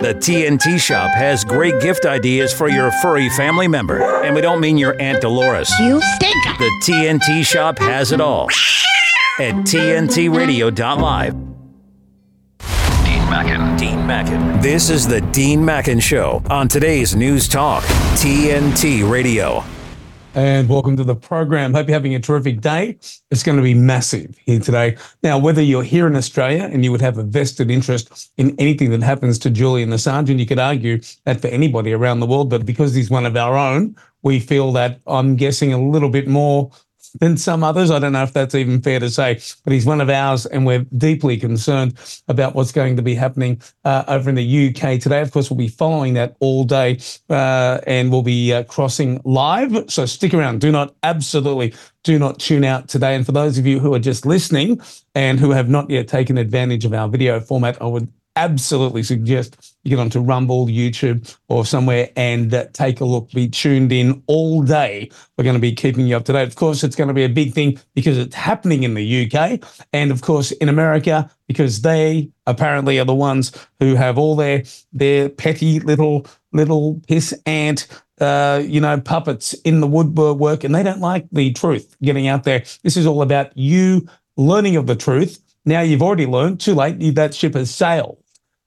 The TNT Shop has great gift ideas for your furry family member. And we don't mean your Aunt Dolores. You stink. The TNT Shop has it all at TNTRadio.live. Dean Mackin. Dean Mackin. This is the Dean Mackin Show on today's News Talk, TNT Radio. And welcome to the program. Hope you're having a terrific day. It's going to be massive here today. Now, whether you're here in Australia and you would have a vested interest in anything that happens to Julian Assange, and you could argue that for anybody around the world, but because he's one of our own, we feel that I'm guessing a little bit more than some others. I don't know if that's even fair to say, but he's one of ours, and we're deeply concerned about what's going to be happening uh, over in the UK today. Of course, we'll be following that all day, uh, and we'll be uh, crossing live. So stick around. Do not absolutely do not tune out today. And for those of you who are just listening and who have not yet taken advantage of our video format, I would absolutely suggest you get onto Rumble, YouTube, or somewhere and uh, take a look. Be tuned in all day. We're going to be keeping you up to date. Of course, it's going to be a big thing because it's happening in the UK and, of course, in America because they apparently are the ones who have all their their petty little little piss ant. Uh, you know, puppets in the woodwork, and they don't like the truth getting out there. This is all about you learning of the truth. Now you've already learned, too late, that ship has sailed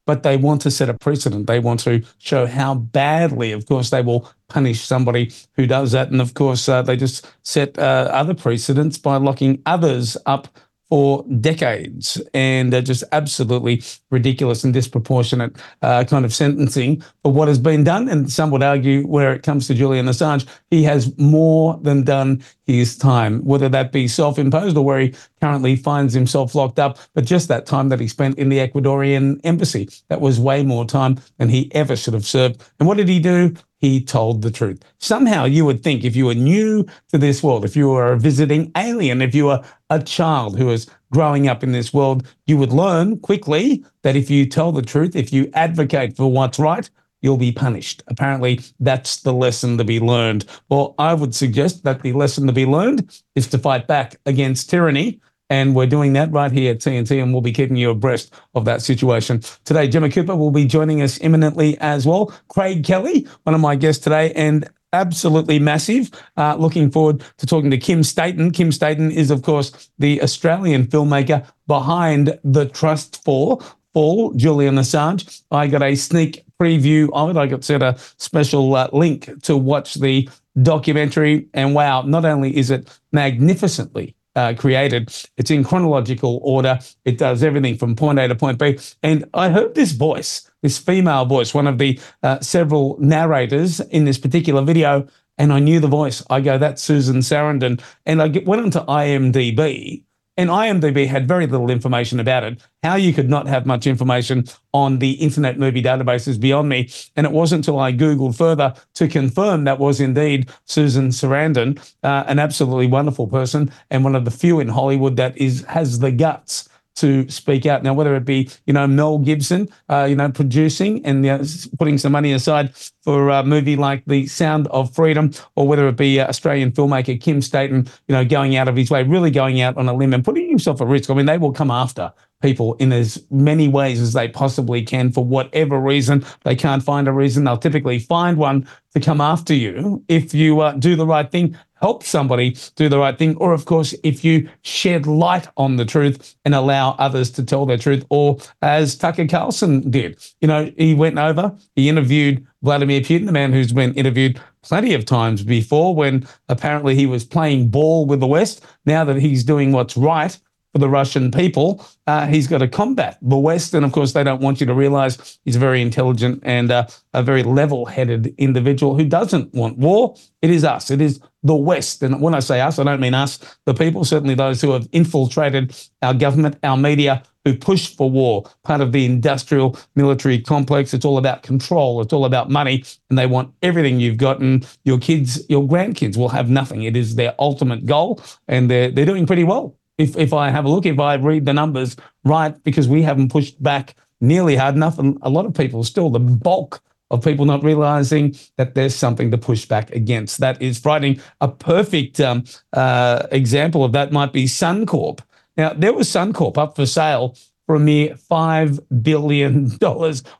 but they want to set a precedent. They want to show how badly, of course, they will punish somebody who does that. And of course, uh, they just set uh, other precedents by locking others up for decades and uh, just absolutely ridiculous and disproportionate uh, kind of sentencing for what has been done. And some would argue, where it comes to Julian Assange, he has more than done his time, whether that be self imposed or where he currently finds himself locked up. But just that time that he spent in the Ecuadorian embassy, that was way more time than he ever should have served. And what did he do? He told the truth. Somehow you would think if you were new to this world, if you were a visiting alien, if you were a child who was growing up in this world, you would learn quickly that if you tell the truth, if you advocate for what's right, you'll be punished. Apparently, that's the lesson to be learned. Well, I would suggest that the lesson to be learned is to fight back against tyranny and we're doing that right here at TNT, and we'll be keeping you abreast of that situation. Today, Gemma Cooper will be joining us imminently as well. Craig Kelly, one of my guests today, and absolutely massive. Uh, looking forward to talking to Kym Staton. Kym Staton is, of course, the Australian filmmaker behind The Trust for Fall, Julian Assange. I got a sneak preview of it. I got sent a special uh, link to watch the documentary, and wow, not only is it magnificently uh, created. It's in chronological order. It does everything from point A to point B. And I heard this voice, this female voice, one of the uh, several narrators in this particular video, and I knew the voice. I go, that's Susan Sarandon. And I get, went onto IMDb and IMDb had very little information about it. How you could not have much information on the Internet Movie Database is beyond me. And it wasn't until I Googled further to confirm that was indeed Susan Sarandon, uh, an absolutely wonderful person and one of the few in Hollywood that is has the guts to speak out. Now, whether it be, you know, Mel Gibson, uh, you know, producing and you know, putting some money aside for a movie like The Sound of Freedom, or whether it be uh, Australian filmmaker Kym Staton, you know, going out of his way, really going out on a limb and putting himself at risk. I mean, they will come after people in as many ways as they possibly can for whatever reason. They can't find a reason. They'll typically find one to come after you if you uh, do the right thing, help somebody do the right thing, or of course, if you shed light on the truth and allow others to tell their truth, or as Tucker Carlson did. You know, he went over, he interviewed Vladimir Putin, the man who's been interviewed plenty of times before when apparently he was playing ball with the West. Now that he's doing what's right, for the Russian people, uh, he's got to combat the West. And of course, they don't want you to realize he's a very intelligent and uh, a very level headed individual who doesn't want war. It is us, it is the West. And when I say us, I don't mean us, the people, certainly those who have infiltrated our government, our media, who push for war, part of the industrial military complex. It's all about control, it's all about money, and they want everything you've got. And your kids, your grandkids will have nothing. It is their ultimate goal, and they're, they're doing pretty well if, if I have a look, if I read the numbers right, because we haven't pushed back nearly hard enough, and a lot of people still, the bulk of people not realizing that there's something to push back against. That is frightening. A perfect um, uh, example of that might be Suncorp. Now, there was Suncorp up for sale for a mere $5 billion.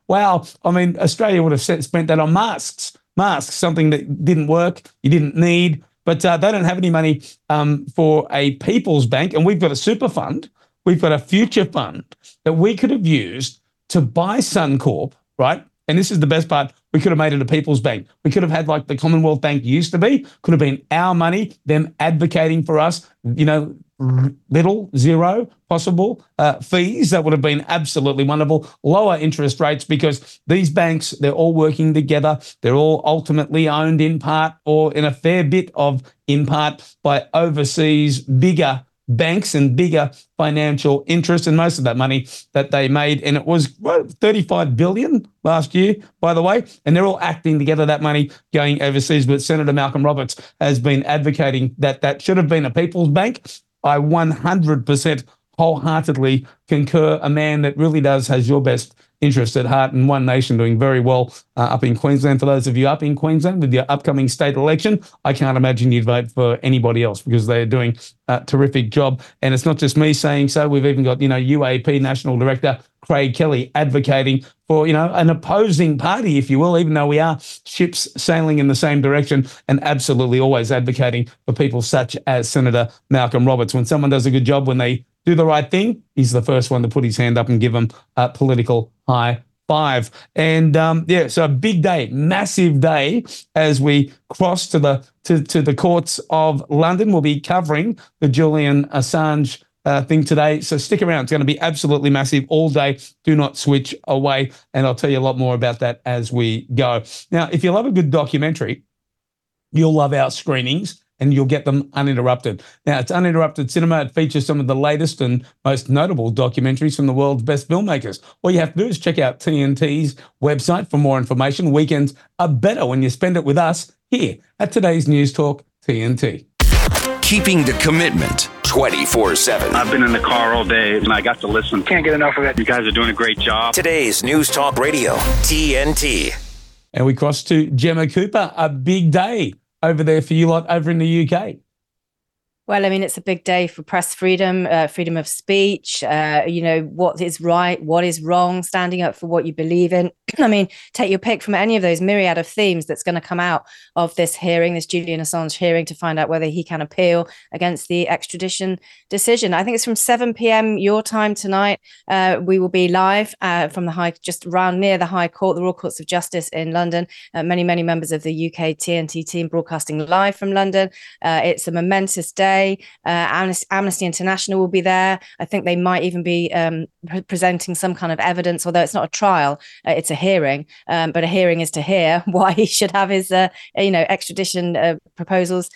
Wow. I mean, Australia would have spent that on masks, masks, something that didn't work, you didn't need. But uh, they don't have any money um, for a people's bank. And we've got a super fund, we've got a future fund that we could have used to buy Suncorp, right? And this is the best part. We could have made it a people's bank. We could have had like the Commonwealth Bank used to be, could have been our money, them advocating for us, you know, little, zero possible uh, fees. That would have been absolutely wonderful. Lower interest rates because these banks, they're all working together. They're all ultimately owned in part or in a fair bit of in part by overseas bigger banks and bigger financial interests and most of that money that they made and it was what, 35 billion last year by the way and they're all acting together that money going overseas but senator malcolm roberts has been advocating that that should have been a people's bank I 100% wholeheartedly concur. A man that really does has your best interest at heart and One Nation doing very well uh, up in Queensland. For those of you up in Queensland with your upcoming state election, I can't imagine you'd vote for anybody else because they're doing a terrific job. And it's not just me saying so. We've even got, you know, UAP National Director Craig Kelly advocating for, you know, an opposing party, if you will, even though we are ships sailing in the same direction and absolutely always advocating for people such as Senator Malcolm Roberts. When someone does a good job, when they do the right thing, he's the first one to put his hand up and give him a political high five. And um, yeah, so a big day, massive day as we cross to the to, to the courts of London. We'll be covering the Julian Assange uh, thing today. So stick around. It's going to be absolutely massive all day. Do not switch away. And I'll tell you a lot more about that as we go. Now, if you love a good documentary, you'll love our screenings and you'll get them uninterrupted. Now, it's uninterrupted cinema. It features some of the latest and most notable documentaries from the world's best filmmakers. All you have to do is check out TNT's website for more information. Weekends are better when you spend it with us here at today's News Talk TNT. Keeping the commitment 24 7. I've been in the car all day and I got to listen. Can't get enough of it. You guys are doing a great job. Today's News Talk Radio, TNT. And we cross to Gemma Cooper, a big day over there for you lot over in the UK. Well, I mean, it's a big day for press freedom, uh, freedom of speech, uh, you know, what is right, what is wrong, standing up for what you believe in. I mean, take your pick from any of those myriad of themes that's going to come out of this hearing, this Julian Assange hearing, to find out whether he can appeal against the extradition decision. I think it's from 7 p.m. your time tonight. Uh, we will be live uh, from the High, just around near the High Court, the Royal Courts of Justice in London. Uh, many, many members of the UK TNT team broadcasting live from London. Uh, it's a momentous day. Uh, Amnesty, International will be there. I think they might even be um, pre- presenting some kind of evidence, although it's not a trial, it's a hearing. Um, but a hearing is to hear why he should have his, you know, extradition proposals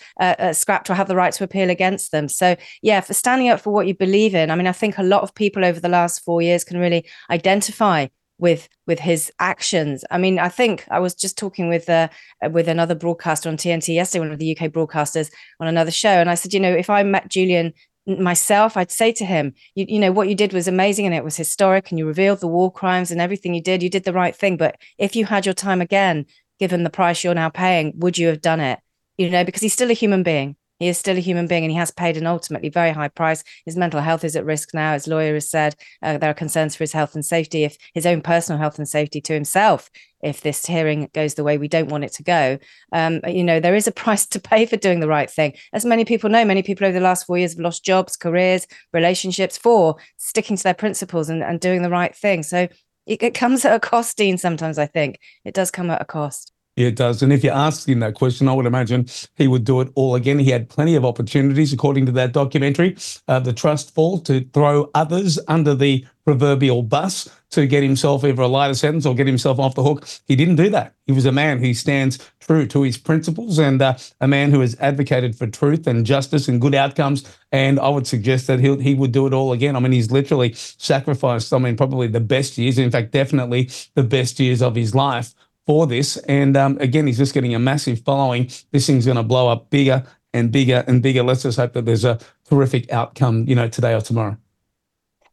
scrapped or have the right to appeal against them. So, yeah, for standing up for what you believe in. I mean, I think a lot of people over the last four years can really identify with with his actions. I mean, I think I was just talking with uh, with another broadcaster on TNT yesterday, one of the UK broadcasters on another show, and I said, you know, if I met Julian myself, I'd say to him, you, you know, what you did was amazing and it was historic, and you revealed the war crimes and everything you did. You did the right thing, but if you had your time again, given the price you're now paying, would you have done it? You know, because he's still a human being he is still a human being and he has paid an ultimately very high price. His mental health is at risk now. His lawyer has said uh, there are concerns for his health and safety, if his own personal health and safety to himself, if this hearing goes the way we don't want it to go. Um, you know, there is a price to pay for doing the right thing. As many people know, many people over the last four years have lost jobs, careers, relationships for sticking to their principles and, and doing the right thing. So it, it comes at a cost, Dean, sometimes I think. It does come at a cost. It does. And if you ask him that question, I would imagine he would do it all again. He had plenty of opportunities, according to that documentary, uh, The Trust Fall, to throw others under the proverbial bus to get himself either a lighter sentence or get himself off the hook. He didn't do that. He was a man who stands true to his principles and uh, a man who has advocated for truth and justice and good outcomes. And I would suggest that he he would do it all again. I mean, he's literally sacrificed, I mean, probably the best years, in fact, definitely the best years of his life for this. And um, again, he's just getting a massive following. This thing's going to blow up bigger and bigger and bigger. Let's just hope that there's a terrific outcome, you know, today or tomorrow.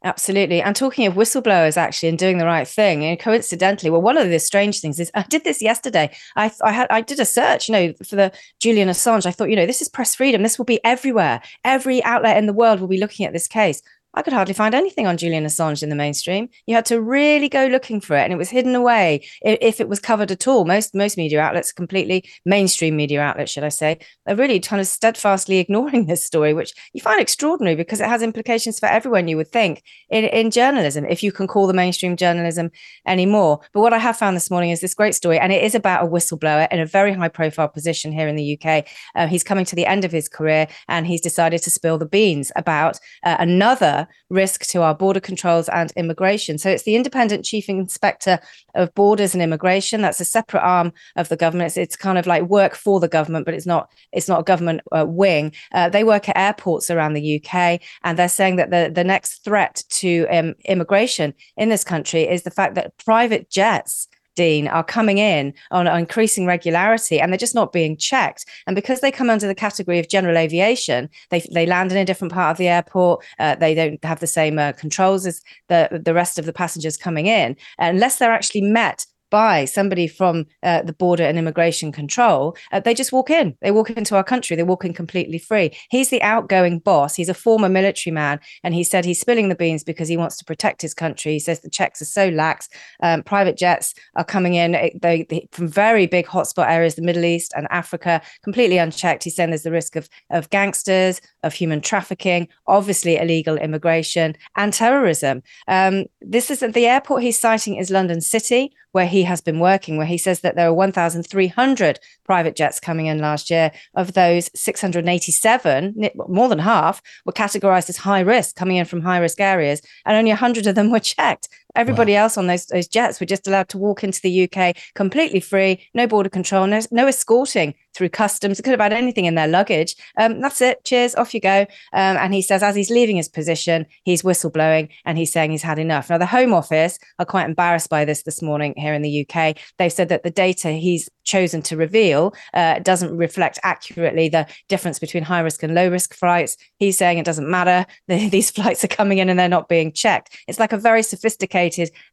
Absolutely. And talking of whistleblowers, actually, and doing the right thing, and coincidentally, well, one of the strange things is I did this yesterday. I, I had I did a search, you know, for the Julian Assange. I thought, you know, this is press freedom. This will be everywhere. Every outlet in the world will be looking at this case. I could hardly find anything on Julian Assange in the mainstream. You had to really go looking for it, and it was hidden away if it was covered at all. Most most media outlets, completely mainstream media outlets, should I say, are really kind of steadfastly ignoring this story, which you find extraordinary because it has implications for everyone. You would think in in journalism, if you can call the mainstream journalism anymore. But what I have found this morning is this great story, and it is about a whistleblower in a very high profile position here in the UK. Uh, he's coming to the end of his career, and he's decided to spill the beans about uh, another risk to our border controls and immigration. So it's the independent chief inspector of borders and immigration. That's a separate arm of the government. It's, it's kind of like work for the government, but it's not. It's not a government uh, wing. Uh, they work at airports around the UK, and they're saying that the the next threat to um, immigration in this country is the fact that private jets Dean, are coming in on increasing regularity and they're just not being checked. And because they come under the category of general aviation, they, they land in a different part of the airport. Uh, they don't have the same uh, controls as the, the rest of the passengers coming in. Unless they're actually met by somebody from uh, the border and immigration control, uh, they just walk in. They walk into our country. They walk in completely free. He's the outgoing boss. He's a former military man, and he said he's spilling the beans because he wants to protect his country. He says the checks are so lax. Um, private jets are coming in they, they, from very big hotspot areas, the Middle East and Africa, completely unchecked. He's saying there's the risk of of gangsters, of human trafficking, obviously illegal immigration, and terrorism. Um, this is the airport he's citing is London City where he has been working, where he says that there are 1,300 private jets coming in last year. Of those, 687, more than half, were categorized as high risk, coming in from high risk areas, and only 100 of them were checked. Everybody wow. else on those, those jets were just allowed to walk into the UK completely free, no border control, no, no escorting through customs. It could have had anything in their luggage. Um, that's it. Cheers, off you go. Um, and he says, as he's leaving his position, he's whistleblowing and he's saying he's had enough. Now, the Home Office are quite embarrassed by this this morning here in the UK. They've said that the data he's chosen to reveal uh, doesn't reflect accurately the difference between high risk and low risk flights. He's saying it doesn't matter. The, these flights are coming in and they're not being checked. It's like a very sophisticated,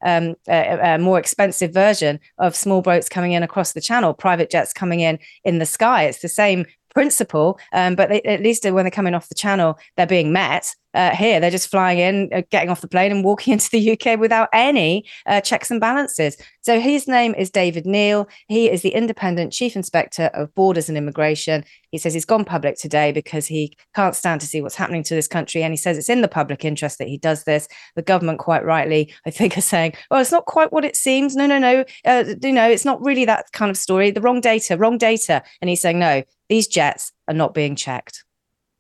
um, uh, uh, more expensive version of small boats coming in across the channel, private jets coming in in the sky. It's the same principle, um, but they, at least when they're coming off the channel, they're being met. Uh, here, they're just flying in, uh, getting off the plane, and walking into the UK without any uh, checks and balances. So his name is David Neal. He is the independent chief inspector of borders and immigration. He says he's gone public today because he can't stand to see what's happening to this country, and he says it's in the public interest that he does this. The government, quite rightly, I think, are saying, "Well, it's not quite what it seems. No, no, no. Uh, you know, it's not really that kind of story. The wrong data, wrong data." And he's saying, "No, these jets are not being checked."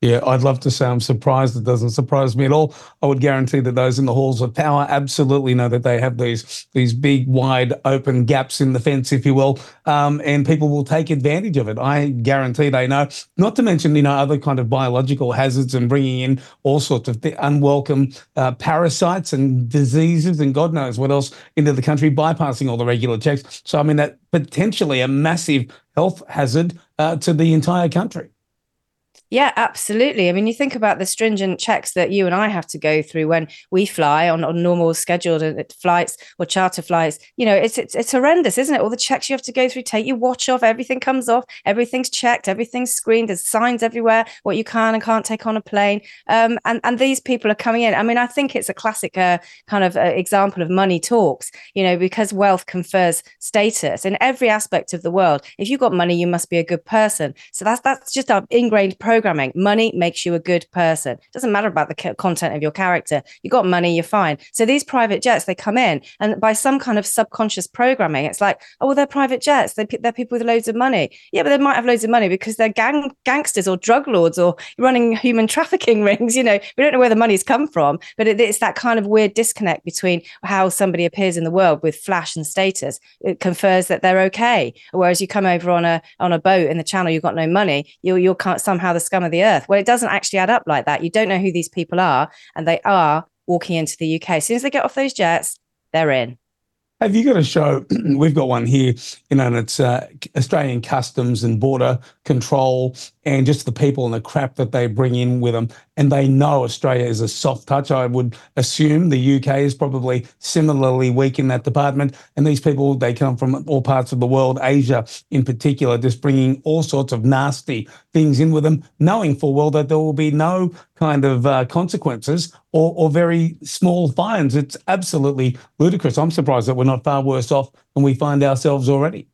Yeah, I'd love to say I'm surprised. It doesn't surprise me at all. I would guarantee that those in the halls of power absolutely know that they have these these big, wide open gaps in the fence, if you will, um, and people will take advantage of it. I guarantee they know. Not to mention, you know, other kind of biological hazards and bringing in all sorts of unwelcome uh, parasites and diseases and God knows what else into the country, bypassing all the regular checks. So, I mean, that potentially a massive health hazard uh, to the entire country. Yeah, absolutely. I mean, you think about the stringent checks that you and I have to go through when we fly on, on normal scheduled uh, flights or charter flights. You know, it's, it's it's horrendous, isn't it? All the checks you have to go through, take your watch off, everything comes off, everything's checked, everything's screened. There's signs everywhere what you can and can't take on a plane. Um, and and these people are coming in. I mean, I think it's a classic uh, kind of uh, example of money talks. You know, because wealth confers status in every aspect of the world. If you've got money, you must be a good person. So that's that's just our ingrained program programming. Money makes you a good person. Doesn't matter about the content of your character. You got money, you're fine. So these private jets, they come in, and by some kind of subconscious programming, it's like, oh, well, they're private jets. They, they're people with loads of money. Yeah, but they might have loads of money because they're gang gangsters or drug lords or running human trafficking rings. You know, we don't know where the money's come from, but it, it's that kind of weird disconnect between how somebody appears in the world with flash and status. It confers that they're okay, whereas you come over on a on a boat in the channel, you've got no money. You're you're somehow the scum of the earth. Well, it doesn't actually add up like that. You don't know who these people are, and they are walking into the UK. As soon as they get off those jets, they're in. Have you got a show? We've got one here, you know, and it's uh, Australian Customs and Border Control and just the people and the crap that they bring in with them. And they know Australia is a soft touch. I would assume the UK is probably similarly weak in that department. And these people, they come from all parts of the world, Asia in particular, just bringing all sorts of nasty things in with them, knowing full well that there will be no kind of uh, consequences or, or very small fines. It's absolutely ludicrous. I'm surprised that we're not far worse off than we find ourselves already.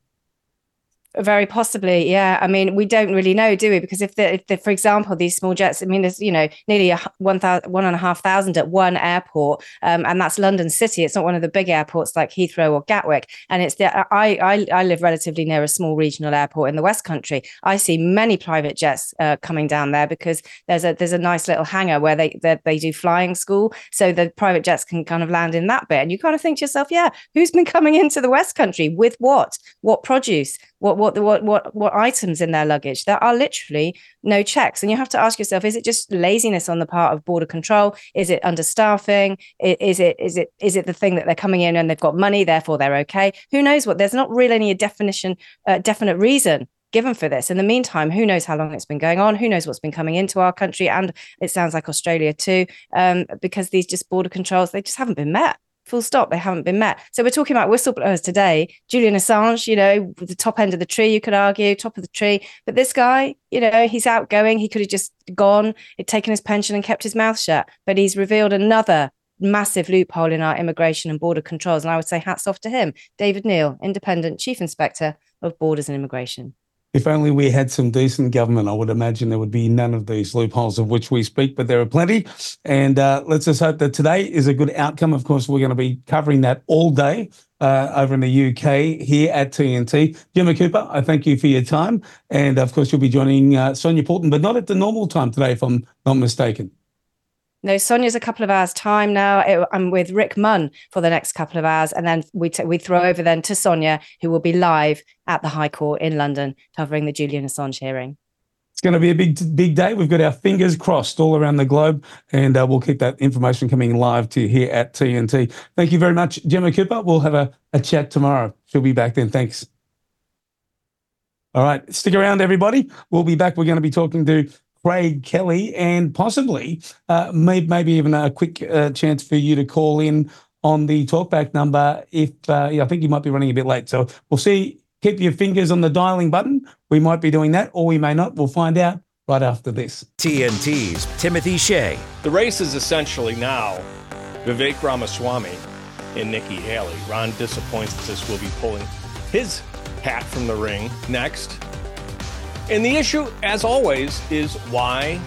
Very possibly, yeah. I mean, we don't really know, do we? Because if the, if the for example, these small jets, I mean, there's you know nearly a one thousand, one and a half thousand at one airport, um, and that's London City. It's not one of the big airports like Heathrow or Gatwick. And it's the I I, I live relatively near a small regional airport in the West Country. I see many private jets uh, coming down there because there's a there's a nice little hangar where they they, they do flying school, so the private jets can kind of land in that bit. And you kind of think to yourself, yeah, who's been coming into the West Country with what? What produce? What what what what what items in their luggage. There are literally no checks, and you have to ask yourself: Is it just laziness on the part of border control? Is it understaffing? Is it is it is it the thing that they're coming in and they've got money, therefore they're okay? Who knows what? There's not really any definition, uh, definite reason given for this. In the meantime, who knows how long it's been going on? Who knows what's been coming into our country? And it sounds like Australia too, um, because these just border controls they just haven't been met full stop they haven't been met. So we're talking about whistleblowers today. Julian assange you know the top end of the tree you could argue top of the tree. But this guy you know he's outgoing. He could have just gone he'd taken his pension and kept his mouth shut. But he's revealed another massive loophole in our immigration and border controls. And i would say hats off to him. David Neal independent chief inspector of borders and immigration if only we had some decent government, I would imagine there would be none of these loopholes of which we speak, but there are plenty. And uh, let's just hope that today is a good outcome. Of course, we're going to be covering that all day uh, over in the UK here at TNT. Gemma Cooper, I thank you for your time. And of course, you'll be joining uh, Sonia Poulton, but not at the normal time today, if I'm not mistaken. No, Sonia's a couple of hours time now. I'm with Rick Munn for the next couple of hours, and then we t- we throw over then to Sonia, who will be live at the High Court in London covering the Julian Assange hearing. It's going to be a big big day. We've got our fingers crossed all around the globe, and uh, we'll keep that information coming live to you here at TNT. Thank you very much, Gemma Cooper. We'll have a, a chat tomorrow. She'll be back then. Thanks. All right, stick around, everybody. We'll be back. We're going to be talking to Craig Kelly, and possibly uh, maybe, maybe even a quick uh, chance for you to call in on the talkback number. If uh, yeah, I think you might be running a bit late, so we'll see. Keep your fingers on the dialing button. We might be doing that, or we may not. We'll find out right after this. TNT's Timothy Shea. The race is essentially now Vivek Ramaswamy and Nikki Haley. Ron DeSantis will be pulling his hat from the ring next. And the issue, as always, is why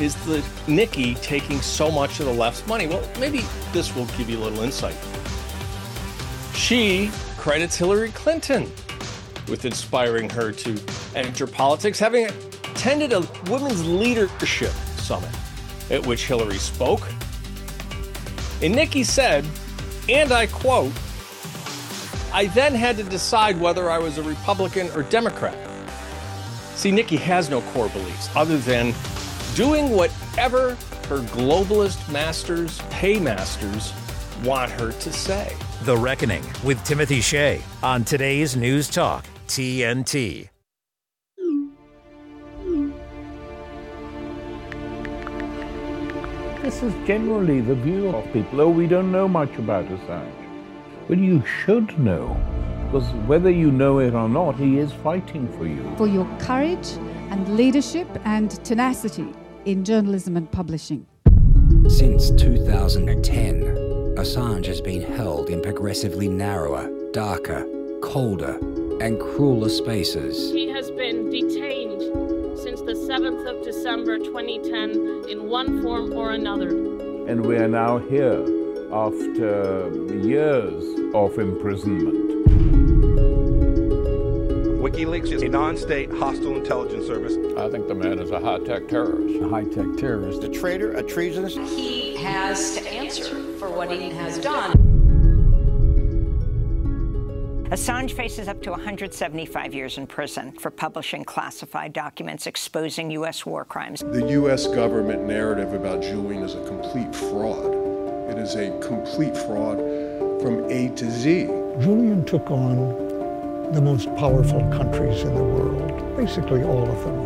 is the Nikki taking so much of the left's money? Well, maybe this will give you a little insight. She credits Hillary Clinton with inspiring her to enter politics, having attended a women's leadership summit at which Hillary spoke. And Nikki said, and I quote, I then had to decide whether I was a Republican or Democrat. See, Nikki has no core beliefs other than doing whatever her globalist masters, paymasters, want her to say. The Reckoning with Timothy Shea on today's News Talk, TNT. This is generally the view of people. Oh, we don't know much about Assange. But you should know because whether you know it or not, he is fighting for you. For your courage and leadership and tenacity in journalism and publishing. Since 2010, Assange has been held in progressively narrower, darker, colder, and crueler spaces. He has been detained since the 7th of December 2010 in one form or another. And we are now here after years of imprisonment. WikiLeaks is a non-state hostile intelligence service. I think the man is a high-tech terrorist. A high-tech terrorist. A traitor, a treasonous. He has to answer for what he has done. Assange faces up to 175 years in prison for publishing classified documents exposing U.S. war crimes. The U.S. government narrative about Julian is a complete fraud. It is a complete fraud from A to Z. Julian took on the most powerful countries in the world, basically all of them.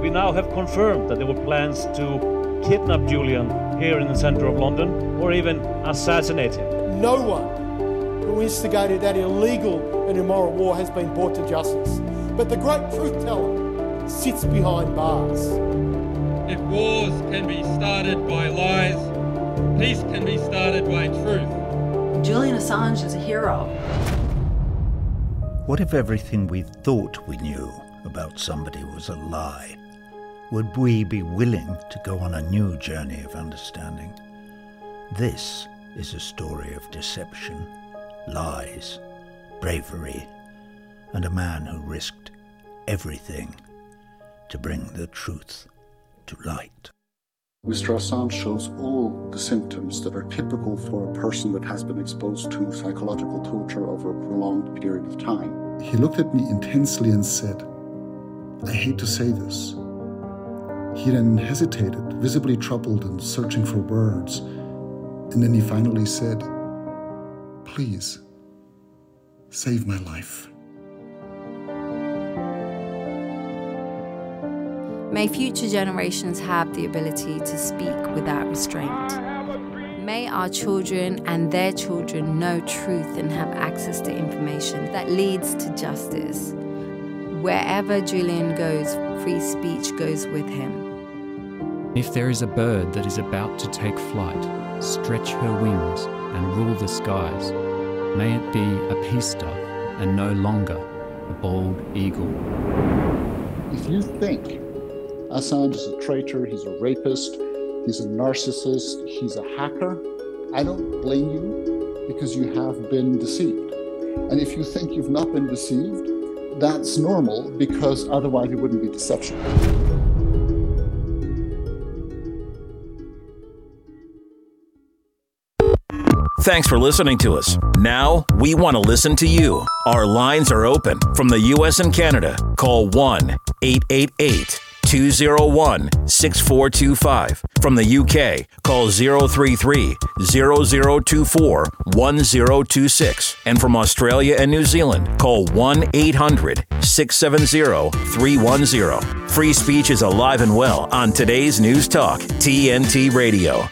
We now have confirmed that there were plans to kidnap Julian here in the centre of London or even assassinate him. No one who instigated that illegal and immoral war has been brought to justice. But the great truth teller sits behind bars. If wars can be started by lies, peace can be started by truth. Julian Assange is a hero. What if everything we thought we knew about somebody was a lie? Would we be willing to go on a new journey of understanding? This is a story of deception, lies, bravery, and a man who risked everything to bring the truth to light. Mr. Assange shows all the symptoms that are typical for a person that has been exposed to psychological torture over a prolonged period of time. He looked at me intensely and said, I hate to say this. He then hesitated, visibly troubled and searching for words. And then he finally said, Please, save my life. May future generations have the ability to speak without restraint. May our children and their children know truth and have access to information that leads to justice. Wherever Julian goes, free speech goes with him. If there is a bird that is about to take flight, stretch her wings and rule the skies, may it be a peace dove and no longer a bald eagle. If you think Assange is a traitor, he's a rapist, he's a narcissist, he's a hacker. I don't blame you because you have been deceived. And if you think you've not been deceived, that's normal because otherwise it wouldn't be deception. Thanks for listening to us. Now we want to listen to you. Our lines are open from the U.S. and Canada. Call 1 888 201 6425. From the UK, call 033 0024 1026. And from Australia and New Zealand, call 1 800 670 310. Free speech is alive and well on today's News Talk, TNT Radio.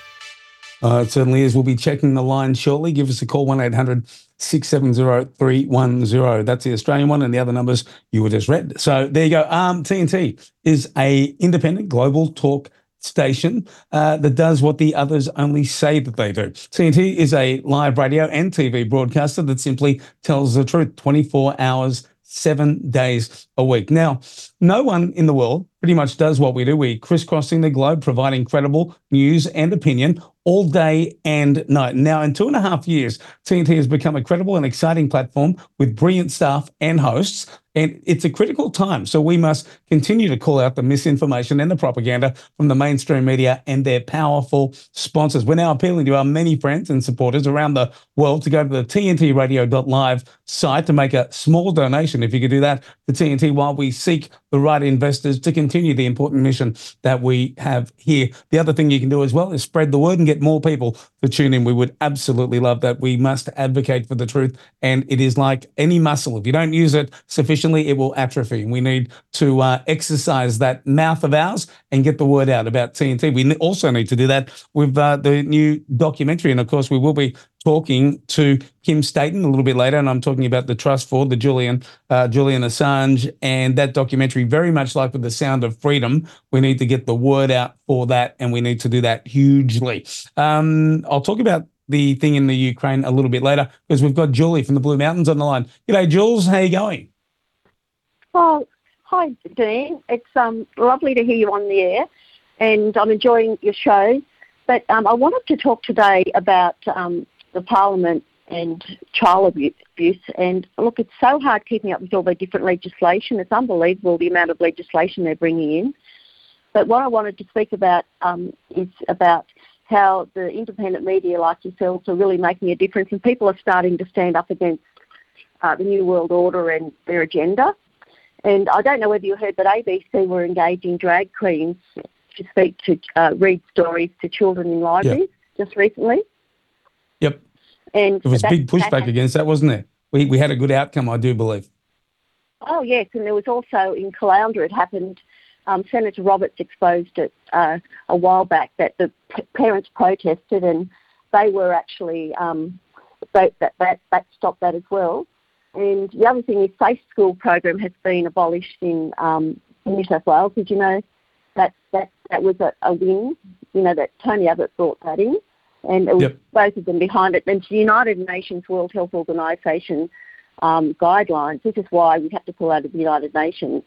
Uh, it certainly is. We'll be checking the line shortly. Give us a call, 1 800 670 310. That's the Australian one, and the other numbers you were just read. So there you go. Um, TNT is a independent global talk station uh, that does what the others only say that they do. TNT is a live radio and TV broadcaster that simply tells the truth 24 hours, seven days a week. Now, no one in the world pretty much does what we do. We're crisscrossing the globe, providing credible news and opinion all day and night. Now, in two and a half years, TNT has become a credible and exciting platform with brilliant staff and hosts. And it's a critical time. So we must continue to call out the misinformation and the propaganda from the mainstream media and their powerful sponsors. We're now appealing to our many friends and supporters around the world to go to the tntradio.live site to make a small donation, if you could do that, to TNT while we seek the right investors to continue the important mission that we have here. The other thing you can do as well is spread the word and get more people to tune in. We would absolutely love that. We must advocate for the truth. And it is like any muscle. If you don't use it sufficiently, it will atrophy. We need to uh, exercise that mouth of ours and get the word out about TNT. We also need to do that with uh, the new documentary. And of course, we will be talking to Kym Staton a little bit later, and I'm talking about the trust for the Julian uh, Julian Assange and that documentary. Very much like with the Sound of Freedom, we need to get the word out for that, and we need to do that hugely. Um, I'll talk about the thing in the Ukraine a little bit later because we've got Julie from the Blue Mountains on the line. G'day, Jules. How are you going? Well, hi, Dean. It's um, lovely to hear you on the air, and I'm enjoying your show. But um, I wanted to talk today about um, the Parliament and child abuse. And look, it's so hard keeping up with all the different legislation. It's unbelievable the amount of legislation they're bringing in. But what I wanted to speak about um, is about how the independent media like yourselves are really making a difference, and people are starting to stand up against uh, the New World Order and their agenda. And I don't know whether you heard, but ABC were engaging drag queens to speak to uh, read stories to children in libraries yep. just recently. And There was that- big that pushback against that, wasn't there? We, we had a good outcome, I do believe. Oh yes, and there was also in Caloundra it happened. Um, Senator Roberts exposed it uh, a while back that the p- parents protested and they were actually um, they, that, that that stopped that as well. And the other thing is, Safe School program has been abolished in, um, New South Wales. Did you know that that that was a, a win? You know that Tony Abbott brought that in, and it was Yep. both of them behind it. And the United Nations World Health Organization um, guidelines. This is why we have to pull out of the United Nations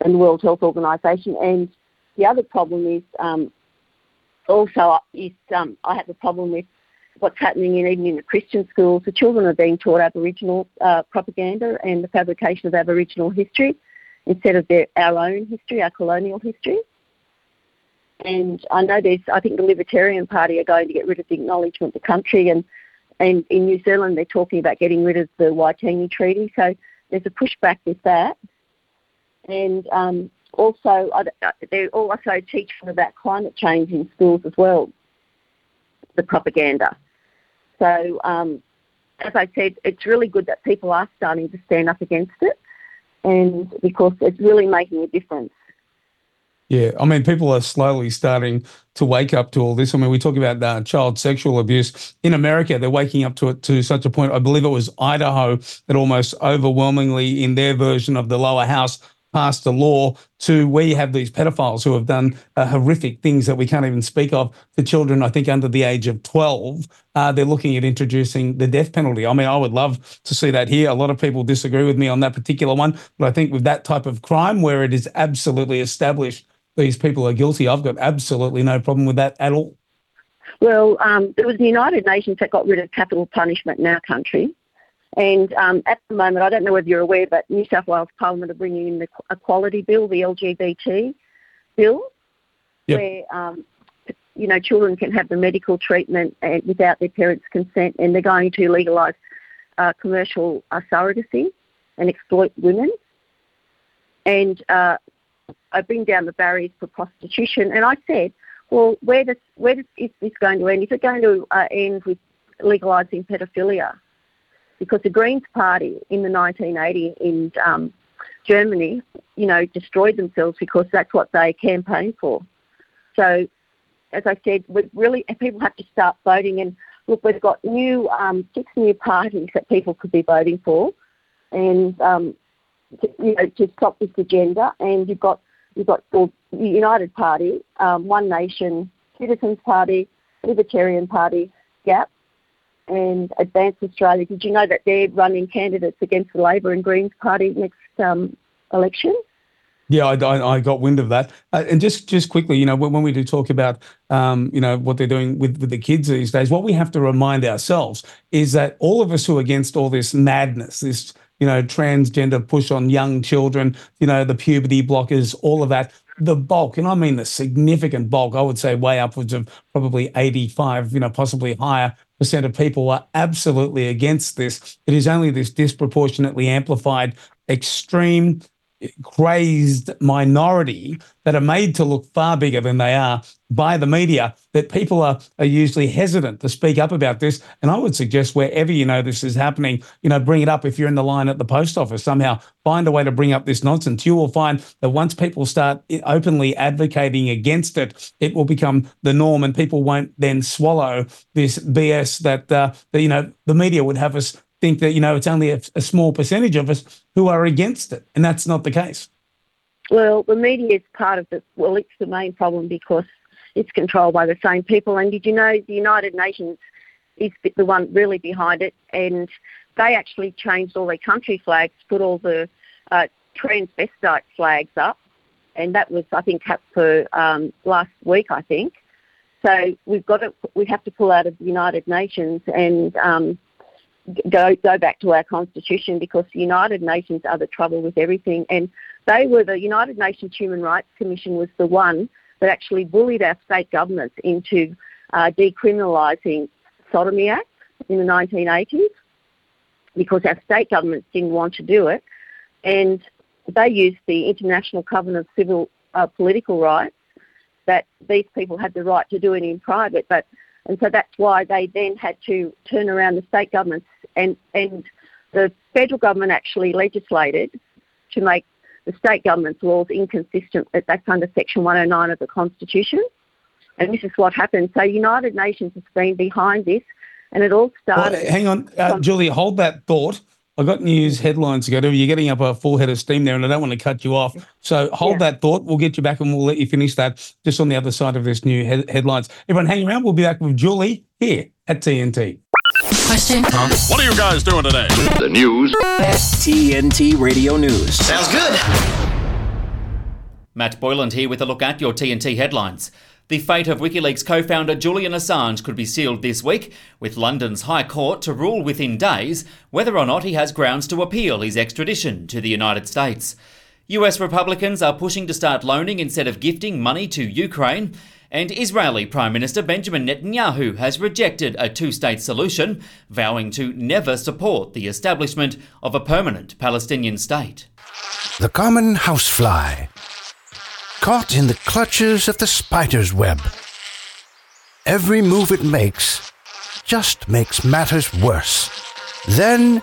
and the World Health Organization. And the other problem is um, also is um, I have a problem with what's happening in even in the Christian schools. The children are being taught Aboriginal uh, propaganda and the fabrication of Aboriginal history instead of their, our own history, our colonial history. And I know there's, I think the Libertarian Party are going to get rid of the acknowledgement of the country, and and in New Zealand they're talking about getting rid of the Waitangi Treaty. So there's a pushback with that. And um, also, I- they also teach them about climate change in schools as well, the propaganda. So, um, as I said, it's really good that people are starting to stand up against it, and because it's really making a difference. Yeah, I mean, people are slowly starting to wake up to all this. I mean, we talk about uh, child sexual abuse in America. They're waking up to it to such a point. I believe it was Idaho that almost overwhelmingly, in their version of the lower house, passed a law to where you have these pedophiles who have done uh, horrific things that we can't even speak of to children. I think under the age of twelve, uh, they're looking at introducing the death penalty. I mean, I would love to see that here. A lot of people disagree with me on that particular one, but I think with that type of crime where it is absolutely established these people are guilty. I've got absolutely no problem with that at all. Well, um, it was the United Nations that got rid of capital punishment in our country. And um, at the moment, I don't know whether you're aware, but New South Wales Parliament are bringing in the Equality Bill, the LGBT bill, Yep. where um, you know children can have the medical treatment and without their parents' consent, and they're going to legalise uh, commercial uh, surrogacy and exploit women. And uh, I bring down the barriers for prostitution. And I said, well, where does where does is this going to end? Is it going to uh, end with legalising pedophilia? Because the Greens Party in the 1980s in um, Germany, you know, destroyed themselves because that's what they campaigned for. So, as I said, we really people have to start voting. And look, we've got new um, six new parties that people could be voting for, and um, to, you know, to stop this agenda. And you've got you've got the United Party, um, One Nation, Citizens Party, Libertarian Party, GAP, and Advance Australia. Did you know that they're running candidates against the Labor and Greens Party next um, election? Yeah, I, I, got wind of that. Uh, and just just quickly, you know, when, when we do talk about, um, you know, what they're doing with, with the kids these days, what we have to remind ourselves is that all of us who are against all this madness, this, you know, transgender push on young children, you know, the puberty blockers, all of that, the bulk, and I mean the significant bulk, I would say way upwards of probably 85, you know, possibly higher percent of people are absolutely against this. It is only this disproportionately amplified, extreme, crazed minority that are made to look far bigger than they are by the media that people are, are usually hesitant to speak up about this. And I would suggest wherever you know this is happening, you know, bring it up. If you're in the line at the post office, somehow find a way to bring up this nonsense. You will find that once people start openly advocating against it, it will become the norm and people won't then swallow this BS that, uh, that you know, the media would have us think that, you know, it's only a, a small percentage of us who are against it. And that's not the case. Well, the media is part of the, well, it's the main problem because it's controlled by the same people. And did you know the United Nations is the one really behind it? And they actually changed all their country flags, put all the uh, transvestite flags up. And that was, I think, for um, last week, I think. So we've got to, we have to pull out of the United Nations and um, go go back to our constitution because the United Nations are the trouble with everything. And they were the United Nations Human Rights Commission was the one that actually bullied our state governments into uh, decriminalising sodomy acts in the 1980s because our state governments didn't want to do it, and they used the International Covenant of Civil uh, Political Rights that these people had the right to do it in private, but And so that's why they then had to turn around the state governments and, and the federal government actually legislated to make the state government's laws inconsistent. That's under Section 109 of the Constitution. And this is what happened. So United Nations has been behind this, and it all started. Well, hang on, uh, Julie, hold that thought. I got news headlines to go to. You're getting up a full head of steam there, and I don't want to cut you off. So hold yeah. that thought. We'll get you back, and we'll let you finish that just on the other side of this new he- headlines. Everyone, hang around. We'll be back with Julie here at TNT. Question. Huh? What are you guys doing today? The news. TNT Radio News. Sounds good. Matt Boyland here with a look at your TNT headlines. The fate of WikiLeaks co founder Julian Assange could be sealed this week, with London's High Court to rule within days whether or not he has grounds to appeal his extradition to the United States. US Republicans are pushing to start loaning instead of gifting money to Ukraine, and Israeli Prime Minister Benjamin Netanyahu has rejected a two state solution, vowing to never support the establishment of a permanent Palestinian state. The common housefly caught in the clutches of the spider's web. Every move it makes just makes matters worse. Then,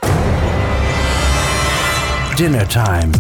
dinner time.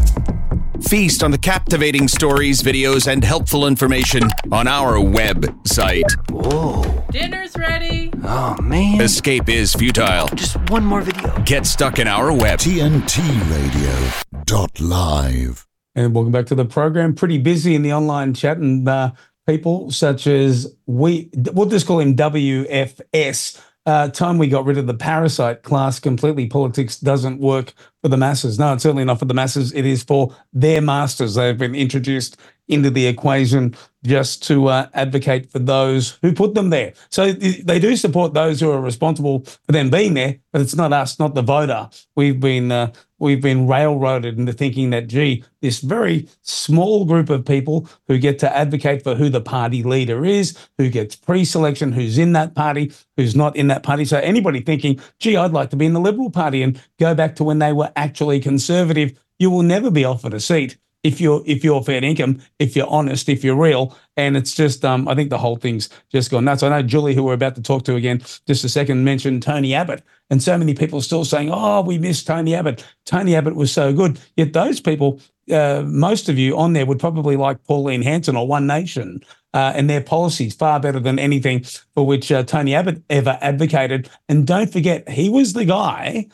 Feast on the captivating stories, videos, and helpful information on our website. Whoa. Dinner's ready. Oh, man. Escape is futile. Just one more video. Get stuck in our web. TNT Radio. Dot live. And welcome back to the program. Pretty busy in the online chat, and uh, people such as we, we'll just call him WFS. Uh, time we got rid of the parasite class completely, politics doesn't work for the masses. No, it's certainly not for the masses. It is for their masters. They've been introduced into the equation just to uh, advocate for those who put them there. So they do support those who are responsible for them being there, but it's not us, not the voter. We've been uh, we've been railroaded into thinking that gee, this very small group of people who get to advocate for who the party leader is, who gets pre-selection, who's in that party, who's not in that party. So anybody thinking, gee, I'd like to be in the Liberal Party and go back to when they were actually conservative, you will never be offered a seat if you're if you're fair income, if you're honest, if you're real, and it's just um, I think the whole thing's just gone nuts. I know Julie, who we're about to talk to again, just a second, mentioned Tony Abbott, and so many people still saying, "Oh, we miss Tony Abbott. Tony Abbott was so good." Yet those people, uh, most of you on there, would probably like Pauline Hanson or One Nation. Uh, and their policies far better than anything for which uh, Tony Abbott ever advocated. And don't forget, he was the guy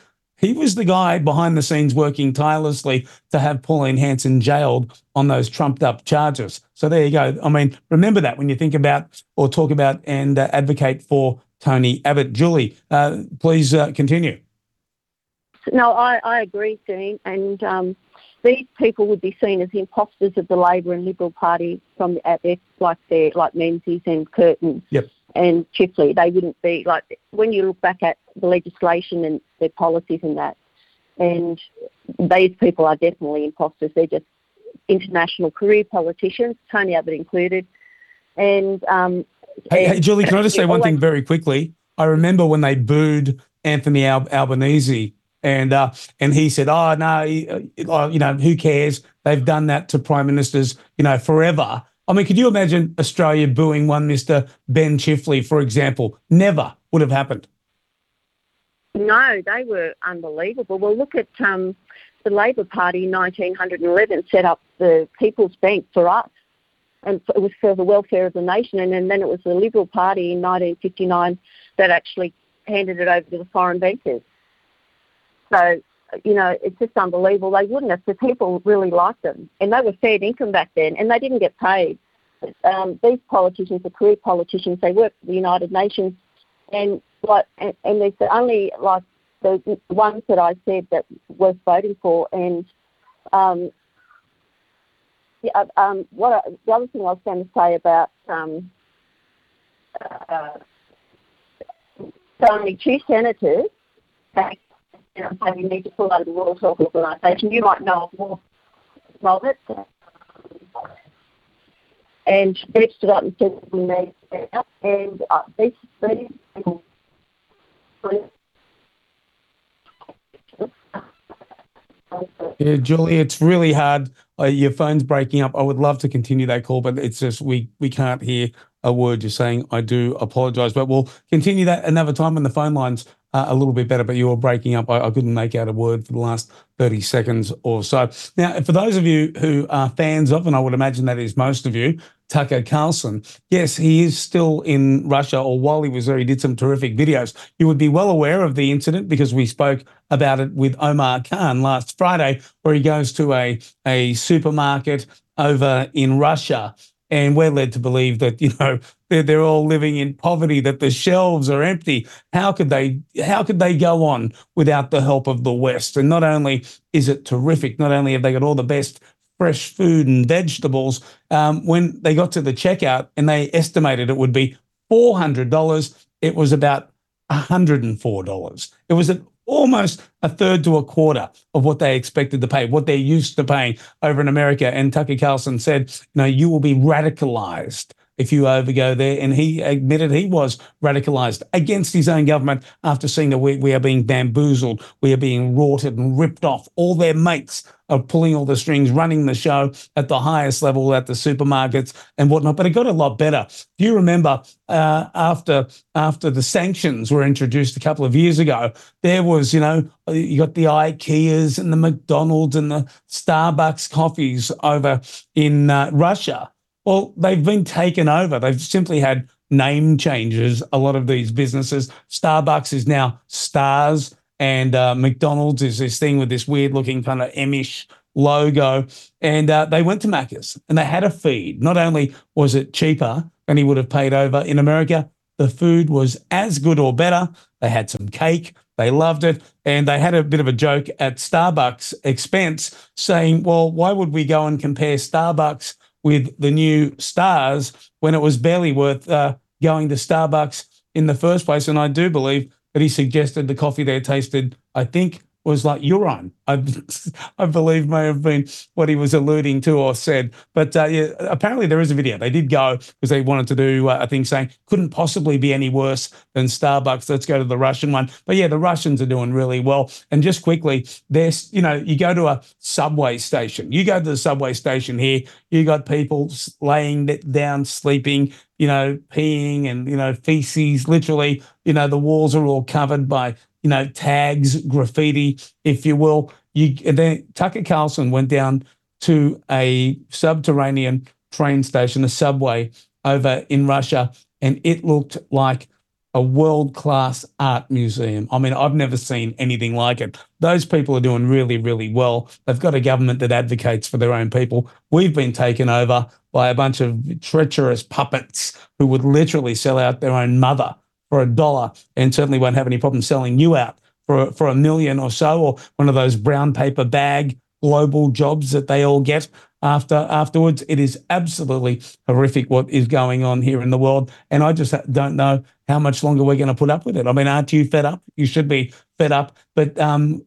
he was the guy behind the scenes working tirelessly to have Pauline Hanson jailed on those trumped up charges. So there you go. I mean, remember that when you think about or talk about and uh, advocate for Tony Abbott. Julie, uh, please uh, continue. No, I, I agree, Dean. And um, these people would be seen as imposters of the Labor and Liberal Party from the, at their, like their like Menzies and Curtin. Yep and Chifley. They wouldn't be like when you look back at the legislation and their policies and that. And these people are definitely imposters. They're just international career politicians, Tony Abbott included. And um, hey, hey, Julie, can I just say one thing very quickly? I remember when they booed Anthony Al- Albanese, and uh, and he said, "Oh no, uh, you know who cares? They've done that to prime ministers, you know, forever." I mean, could you imagine Australia booing one Mr. Ben Chifley, for example? Never would have happened. No, they were unbelievable. Well, look at um, the Labor Party in 1911 set up the People's Bank for us, and it was for the welfare of the nation. And, and then it was the Liberal Party in 1959 that actually handed it over to the foreign bankers. So you know, it's just unbelievable. They wouldn't have. The people really liked them, and they were fair income back then, and they didn't get paid. Um, these politicians are career politicians. They work for the United Nations, and like, and, and there's only like the ones that I said that worth voting for, and um, yeah, um, what I, the other thing I was going to say about um, uh, only two senators back you know, so you need to pull out of the World Health Organization. You might know more of it. And they've stood up and said we need to and uh, these, people yeah, Julie, it's really hard. Uh, your phone's breaking up. I would love to continue that call, but it's just we we can't hear a word you're saying, I do apologise. But we'll continue that another time when the phone lines Uh, a little bit better. But you were breaking up. I, I couldn't make out a word for the last 30 seconds or so. Now, for those of you who are fans of, and I would imagine that is most of you, Tucker Carlson. Yes, he is still in Russia, or while he was there, he did some terrific videos. You would be well aware of the incident because we spoke about it with Omar Khan last Friday, where he goes to a, a supermarket over in Russia. And we're led to believe that, you know, they're, they're all living in poverty, that the shelves are empty. How could they how could they go on without the help of the West? And not only is it terrific, not only have they got all the best fresh food and vegetables. Um, when they got to the checkout and they estimated it would be $400, it was about $104. It was almost a third to a quarter of what they expected to pay, what they're used to paying over in America. And Tucker Carlson said, you know, you will be radicalized if you overgo there. And he admitted he was radicalized against his own government after seeing that we, we are being bamboozled, we are being rorted and ripped off. All their mates are pulling all the strings, running the show at the highest level at the supermarkets and whatnot. But it got a lot better. Do you remember uh, after after the sanctions were introduced a couple of years ago? There was, you know, you got the IKEAs and the McDonald's and the Starbucks coffees over in uh, Russia well, they've been taken over. They've simply had name changes. A lot of these businesses. Starbucks is now Stars, and uh, McDonald's is this thing with this weird looking kind of Emish logo. And uh, they went to Macca's and they had a feed. Not only was it cheaper than he would have paid over in America, the food was as good or better. They had some cake. They loved it. And they had a bit of a joke at Starbucks' expense saying, well, why would we go and compare Starbucks with the new stars when it was barely worth uh, going to Starbucks in the first place. And I do believe that he suggested the coffee there tasted, I think, was like urine. I, I believe may have been what he was alluding to or said. But uh, yeah, apparently there is a video. They did go because they wanted to do uh, a thing saying couldn't possibly be any worse than Starbucks. Let's go to the Russian one. But yeah, the Russians are doing really well. And just quickly, there's you know you go to a subway station. You go to the subway station here. You got people laying down, sleeping. You know, peeing and you know feces. Literally, you know the walls are all covered by you know, tags, graffiti, if you will. You then Tucker Carlson went down to a subterranean train station, a subway over in Russia, and it looked like a world class art museum. I mean, I've never seen anything like it. Those people are doing really, really well. They've got a government that advocates for their own people. We've been taken over by a bunch of treacherous puppets who would literally sell out their own mother for a dollar and certainly won't have any problem selling you out for, for a million or so, or one of those brown paper bag global jobs that they all get after afterwards. It is absolutely horrific what is going on here in the world. And I just don't know how much longer we're going to put up with it. I mean, aren't you fed up? You should be fed up. But um,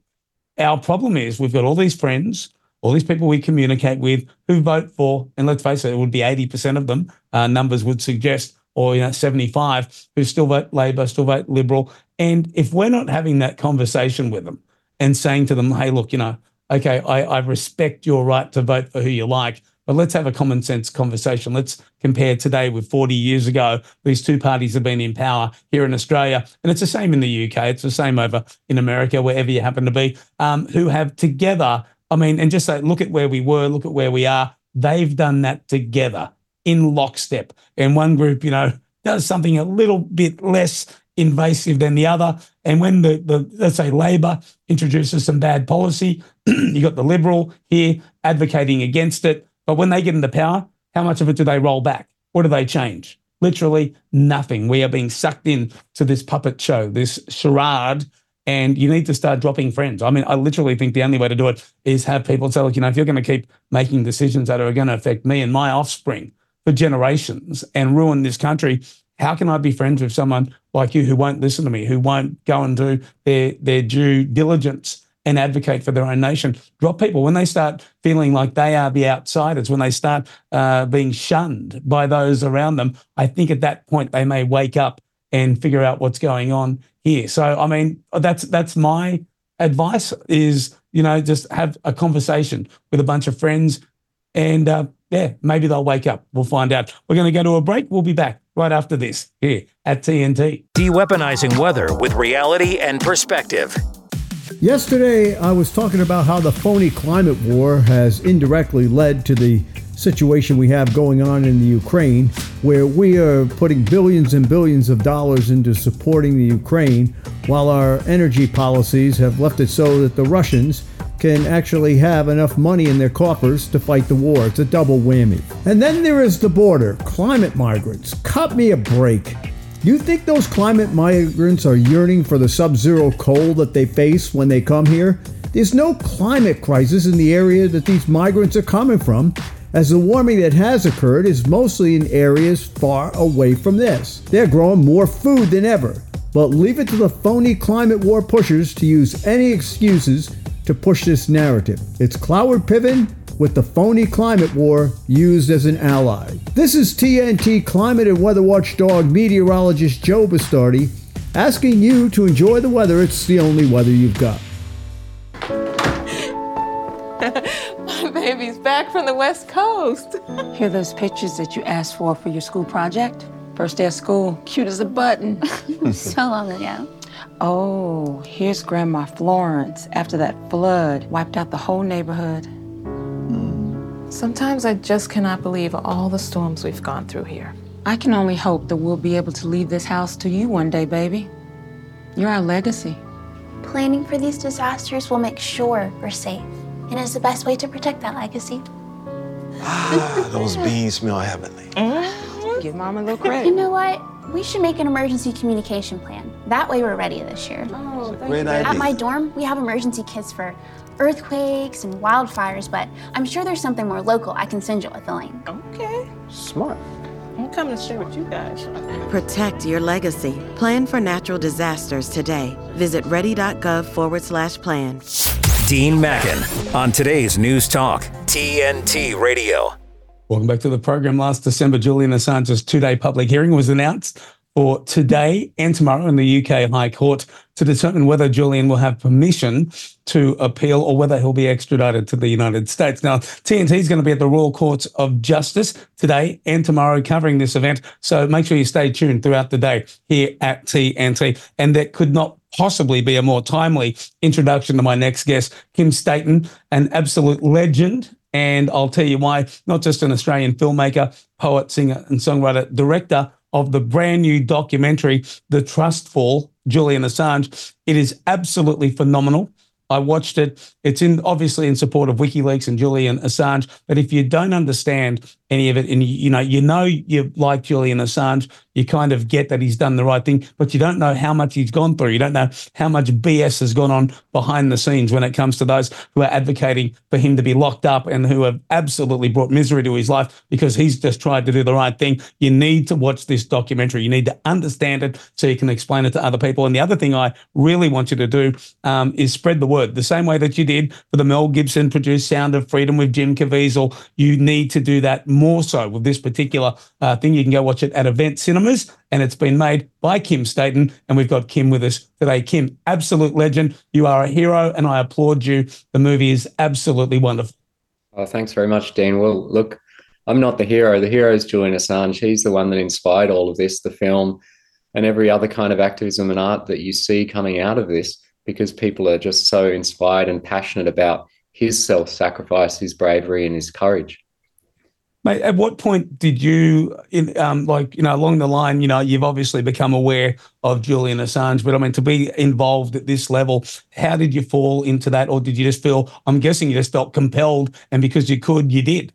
our problem is we've got all these friends, all these people we communicate with who vote for, and let's face it, it would be 80% of them, uh, numbers would suggest, or you know 75 who still vote Labor, still vote Liberal. And if we're not having that conversation with them and saying to them, hey, look, you know, okay, I, I respect your right to vote for who you like, but let's have a common sense conversation. Let's compare today with 40 years ago. These two parties have been in power here in Australia, and it's the same in the UK. It's the same over in America, wherever you happen to be, um, who have together, I mean, and just say, look at where we were, look at where we are. They've done that together in lockstep. And one group, you know, does something a little bit less invasive than the other. And when the, the let's say Labor introduces some bad policy, you got the Liberal here advocating against it. But when they get into power, how much of it do they roll back? What do they change? Literally nothing. We are being sucked in to this puppet show, this charade and you need to start dropping friends. I mean, I literally think the only way to do it is have people say, look, you know, if you're going to keep making decisions that are going to affect me and my offspring, for generations and ruin this country. How can I be friends with someone like you who won't listen to me, who won't go and do their, their due diligence and advocate for their own nation? Drop people when they start feeling like they are the outsiders, when they start uh, being shunned by those around them. I think at that point they may wake up and figure out what's going on here. So, I mean, that's that's my advice: is you know just have a conversation with a bunch of friends and uh, yeah, maybe they'll wake up. We'll find out. We're going to go to a break. We'll be back right after this here at TNT. De-weaponizing weather with reality and perspective. Yesterday, I was talking about how the phony climate war has indirectly led to the situation we have going on in the Ukraine, where we are putting billions and billions of dollars into supporting the Ukraine, while our energy policies have left it so that the Russians can actually have enough money in their coffers to fight the war. It's a double whammy. And then there is the border, climate migrants. Cut me a break. You think those climate migrants are yearning for the sub zero cold that they face when they come here? There's no climate crisis in the area that these migrants are coming from, as the warming that has occurred is mostly in areas far away from this. They're growing more food than ever, but leave it to the phony climate war pushers to use any excuses to push this narrative. It's Cloward Piven with the phony climate war used as an ally. This is TNT climate and weather watchdog meteorologist Joe Bastardi asking you to enjoy the weather. It's the only weather you've got. My baby's back from the West Coast. Here are those pictures that you asked for for your school project? First day of school, cute as a button. so long ago. Oh, here's Grandma Florence after that flood wiped out the whole neighborhood. Sometimes I just cannot believe all the storms we've gone through here. I can only hope that we'll be able to leave this house to you one day, baby. You're our legacy. Planning for these disasters will make sure we're safe, and is the best way to protect that legacy. Ah, those beans smell heavenly. Mm-hmm. Give Mom a little credit. You know what? We should make an emergency communication plan. That way we're ready this year. Oh, thank Great you. idea. At my dorm, we have emergency kits for earthquakes and wildfires, but I'm sure there's something more local I can send you with the link. Okay. Smart. I'm coming to share with you guys. Protect your legacy. Plan for natural disasters today. Visit ready.gov forward slash plan. Dean Mackin on today's News Talk, TNT Radio. Welcome back to the program. Last December, Julian Assange's two day public hearing was announced for today and tomorrow in the UK High Court to determine whether Julian will have permission to appeal or whether he'll be extradited to the United States. Now, TNT is going to be at the Royal Courts of Justice today and tomorrow covering this event. So make sure you stay tuned throughout the day here at TNT. And that could not possibly be a more timely introduction to my next guest, Kym Staton, an absolute legend. And I'll tell you why, not just an Australian filmmaker, poet, singer, and songwriter, director of the brand new documentary, The Trust Fall, Julian Assange. It is absolutely phenomenal. I watched it. It's in obviously in support of WikiLeaks and Julian Assange. But if you don't understand any of it, and you, you know, you know you like Julian Assange, you kind of get that he's done the right thing, but you don't know how much he's gone through. You don't know how much BS has gone on behind the scenes when it comes to those who are advocating for him to be locked up and who have absolutely brought misery to his life because he's just tried to do the right thing. You need to watch this documentary. You need to understand it so you can explain it to other people. And the other thing I really want you to do um, is spread the word the same way that you did for the Mel Gibson produced Sound of Freedom with Jim Caviezel. You need to do that more so with this particular uh, thing. You can go watch it at Event Cinemas, and it's been made by Kym Staton. And we've got Kym with us today. Kym, absolute legend. You are a hero, and I applaud you. The movie is absolutely wonderful. Oh, thanks very much, Dean. Well, look, I'm not the hero. The hero is Julian Assange. He's the one that inspired all of this, the film, and every other kind of activism and art that you see coming out of this, because people are just so inspired and passionate about his self sacrifice, his bravery, and his courage. Mate, at what point did you, in um, like you know, along the line, you know, you've obviously become aware of Julian Assange, but I mean, to be involved at this level, how did you fall into that, or did you just feel? I'm guessing you just felt compelled, and because you could, you did.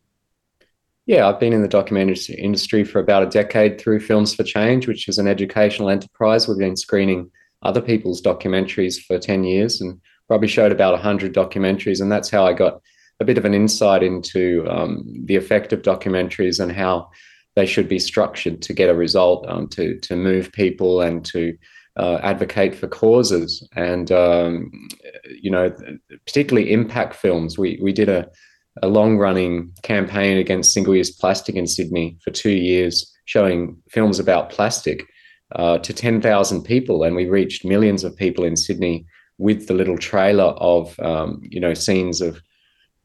Yeah, I've been in the documentary industry for about a decade through Films for Change, which is an educational enterprise. We've been screening other people's documentaries for 10 years and probably showed about 100 documentaries. And that's how I got a bit of an insight into um, the effect of documentaries and how they should be structured to get a result, um, to, to move people and to uh, advocate for causes. And, um, you know, particularly impact films. We, we did a, a long running campaign against single use plastic in Sydney for two years, showing films about plastic uh, to 10,000 people. And we reached millions of people in Sydney with the little trailer of, um, you know, scenes of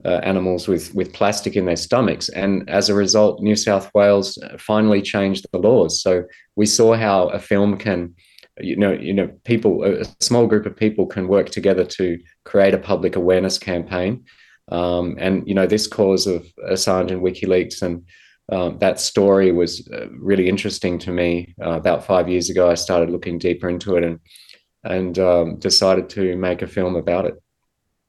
uh, animals with with plastic in their stomachs, and as a result, New South Wales finally changed the laws. So we saw how a film can, you know, you know, people, a small group of people can work together to create a public awareness campaign, um, and you know, this cause of Assange and WikiLeaks and um, that story was uh, really interesting to me. Uh, about five years ago, I started looking deeper into it and and um, decided to make a film about it.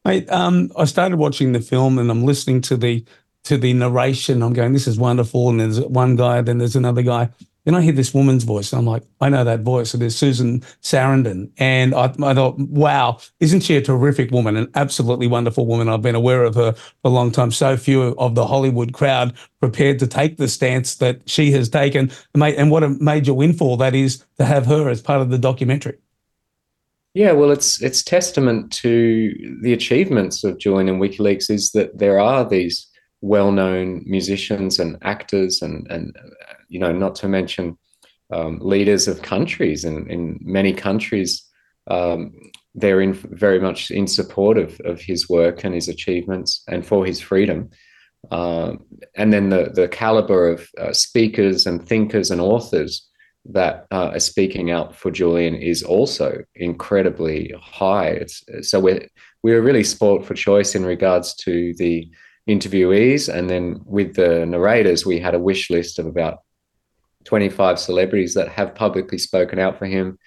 I, um, I started watching the film and I'm listening to the to the narration. I'm going, this is wonderful. And there's one guy, then there's another guy. Then I hear this woman's voice. And I'm like, I know that voice. So there's Susan Sarandon. And I, I thought, wow, isn't she a terrific woman? An absolutely wonderful woman. I've been aware of her for a long time. So few of the Hollywood crowd prepared to take the stance that she has taken. And what a major windfall that is to have her as part of the documentary. Yeah, well, it's it's testament to the achievements of Julian and WikiLeaks is that there are these well-known musicians and actors and and you know not to mention um, leaders of countries and in many countries. Um, they're in very much in support of, of his work and his achievements and for his freedom. Um, and then the the caliber of uh, speakers and thinkers and authors that uh, are speaking out for Julian is also incredibly high. It's, so we're we're really sport for choice in regards to the interviewees, and then with the narrators, we had a wish list of about twenty five celebrities that have publicly spoken out for him,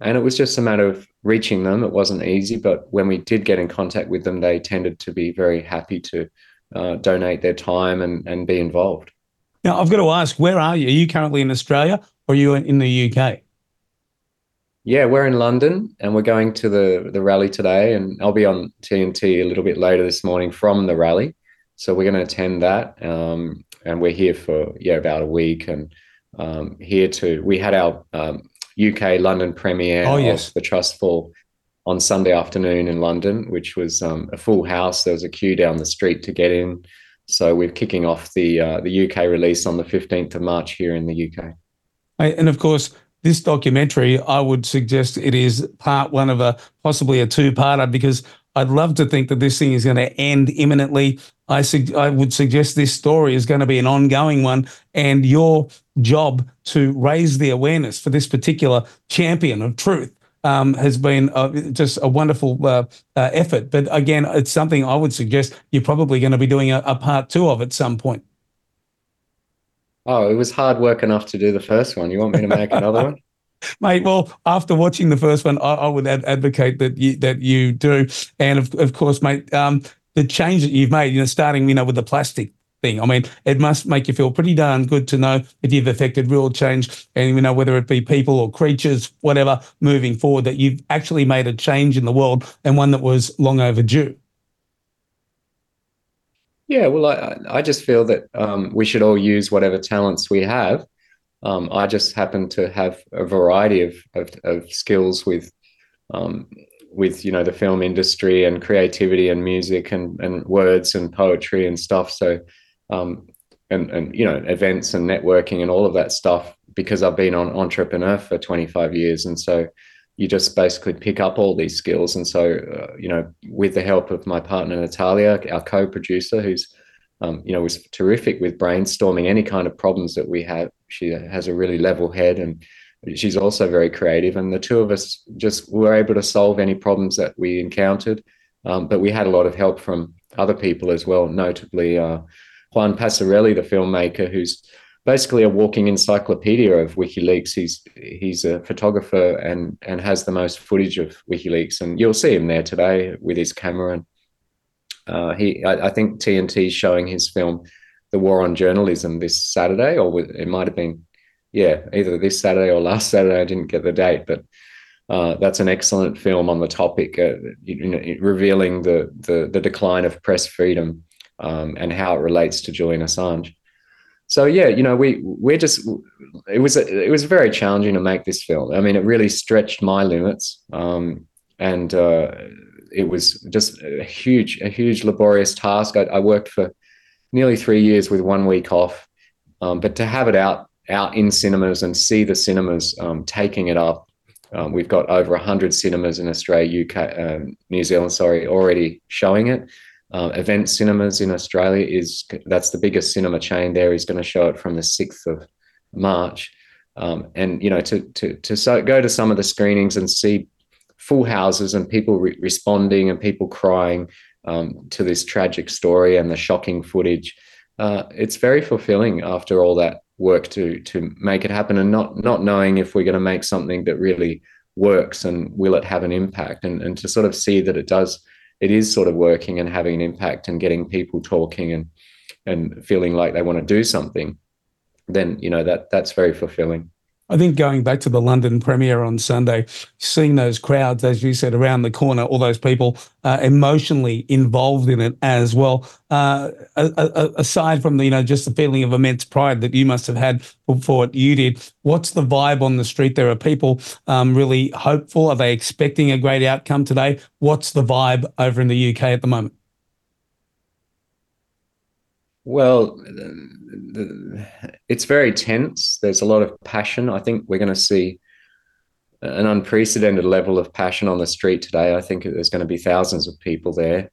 and it was just a matter of reaching them. It wasn't easy, but when we did get in contact with them, they tended to be very happy to uh, donate their time and and be involved. Now, I've got to ask, where are you? Are you currently in Australia or are you in the UK? Yeah, we're in London and we're going to the, the rally today. And I'll be on TNT a little bit later this morning from the rally. So we're going to attend that. Um, and we're here for, yeah, about a week. And um, here to, we had our um, UK London premiere oh, yes. of The Trust Fall on Sunday afternoon in London, which was um, a full house. There was a queue down the street to get in. So we're kicking off the uh, the UK release on the 15th of March here in the UK. And of course, this documentary, I would suggest it is part one of a possibly a two-parter because I'd love to think that this thing is going to end imminently. I, su- I would suggest this story is going to be an ongoing one, and your job to raise the awareness for this particular champion of truth um, has been uh, just a wonderful uh, uh, effort. But again, it's something I would suggest you're probably going to be doing a, a part two of at some point. Oh, it was hard work enough to do the first one. You want me to make another one? Mate, well, after watching the first one, I, I would ad- advocate that you that you do, and of, of course, mate, um, the change that you've made, you know, starting, you know, with the plastic thing. I mean, it must make you feel pretty darn good to know that you've affected real change, and you know, whether it be people or creatures, whatever, moving forward, that you've actually made a change in the world and one that was long overdue. Yeah, well, I, I just feel that um, we should all use whatever talents we have. Um, I just happen to have a variety of, of, of skills with, um, with you know the film industry and creativity and music and, and words and poetry and stuff. So, um, and and you know events and networking and all of that stuff because I've been on entrepreneur for 25 years, and so you just basically pick up all these skills. And so, uh, you know, with the help of my partner Natalia, our co-producer, who's um, you know was terrific with brainstorming any kind of problems that we have. She has a really level head, and she's also very creative. And the two of us just were able to solve any problems that we encountered. Um, but we had a lot of help from other people as well, notably uh, Juan Passarelli, the filmmaker, who's basically a walking encyclopedia of WikiLeaks. He's he's a photographer and and has the most footage of WikiLeaks, and you'll see him there today with his camera. And uh, he, I, I, think TNT is showing his film, "The War on Journalism," this Saturday, or it might have been, yeah, either this Saturday or last Saturday. I didn't get the date, but. Uh, that's an excellent film on the topic, uh, you know, revealing the, the, the decline of press freedom um, and how it relates to Julian Assange so yeah, you know, we we're just it was it was very challenging to make this film. I mean, it really stretched my limits, um, and uh, it was just a huge a huge laborious task. I, I, worked for nearly three years with one week off, um, but to have it out out in cinemas and see the cinemas um, taking it up. Um, we've got over 100 cinemas in Australia, UK, uh, New Zealand, sorry, already showing it. Uh, Event Cinemas in Australia is that's the biggest cinema chain there. Is going to show it from the sixth of March, um, and you know to to to so, go to some of the screenings and see full houses and people re- responding and people crying um, to this tragic story and the shocking footage. Uh, it's very fulfilling after all that work to to make it happen and not not knowing if we're going to make something that really works and will it have an impact and and to sort of see that it does it is sort of working and having an impact and getting people talking and and feeling like they want to do something then you know that that's very fulfilling I think going back to the London premiere on Sunday, seeing those crowds, as you said, around the corner, all those people uh, emotionally involved in it as well. Uh, aside from the, you know, just the feeling of immense pride that you must have had for, what you did, what's the vibe on the street? There are people um, really hopeful. Are they expecting a great outcome today? What's the vibe over in the UK at the moment? Well, it's very tense. There's a lot of passion. I think we're going to see an unprecedented level of passion on the street today. I think there's going to be thousands of people there.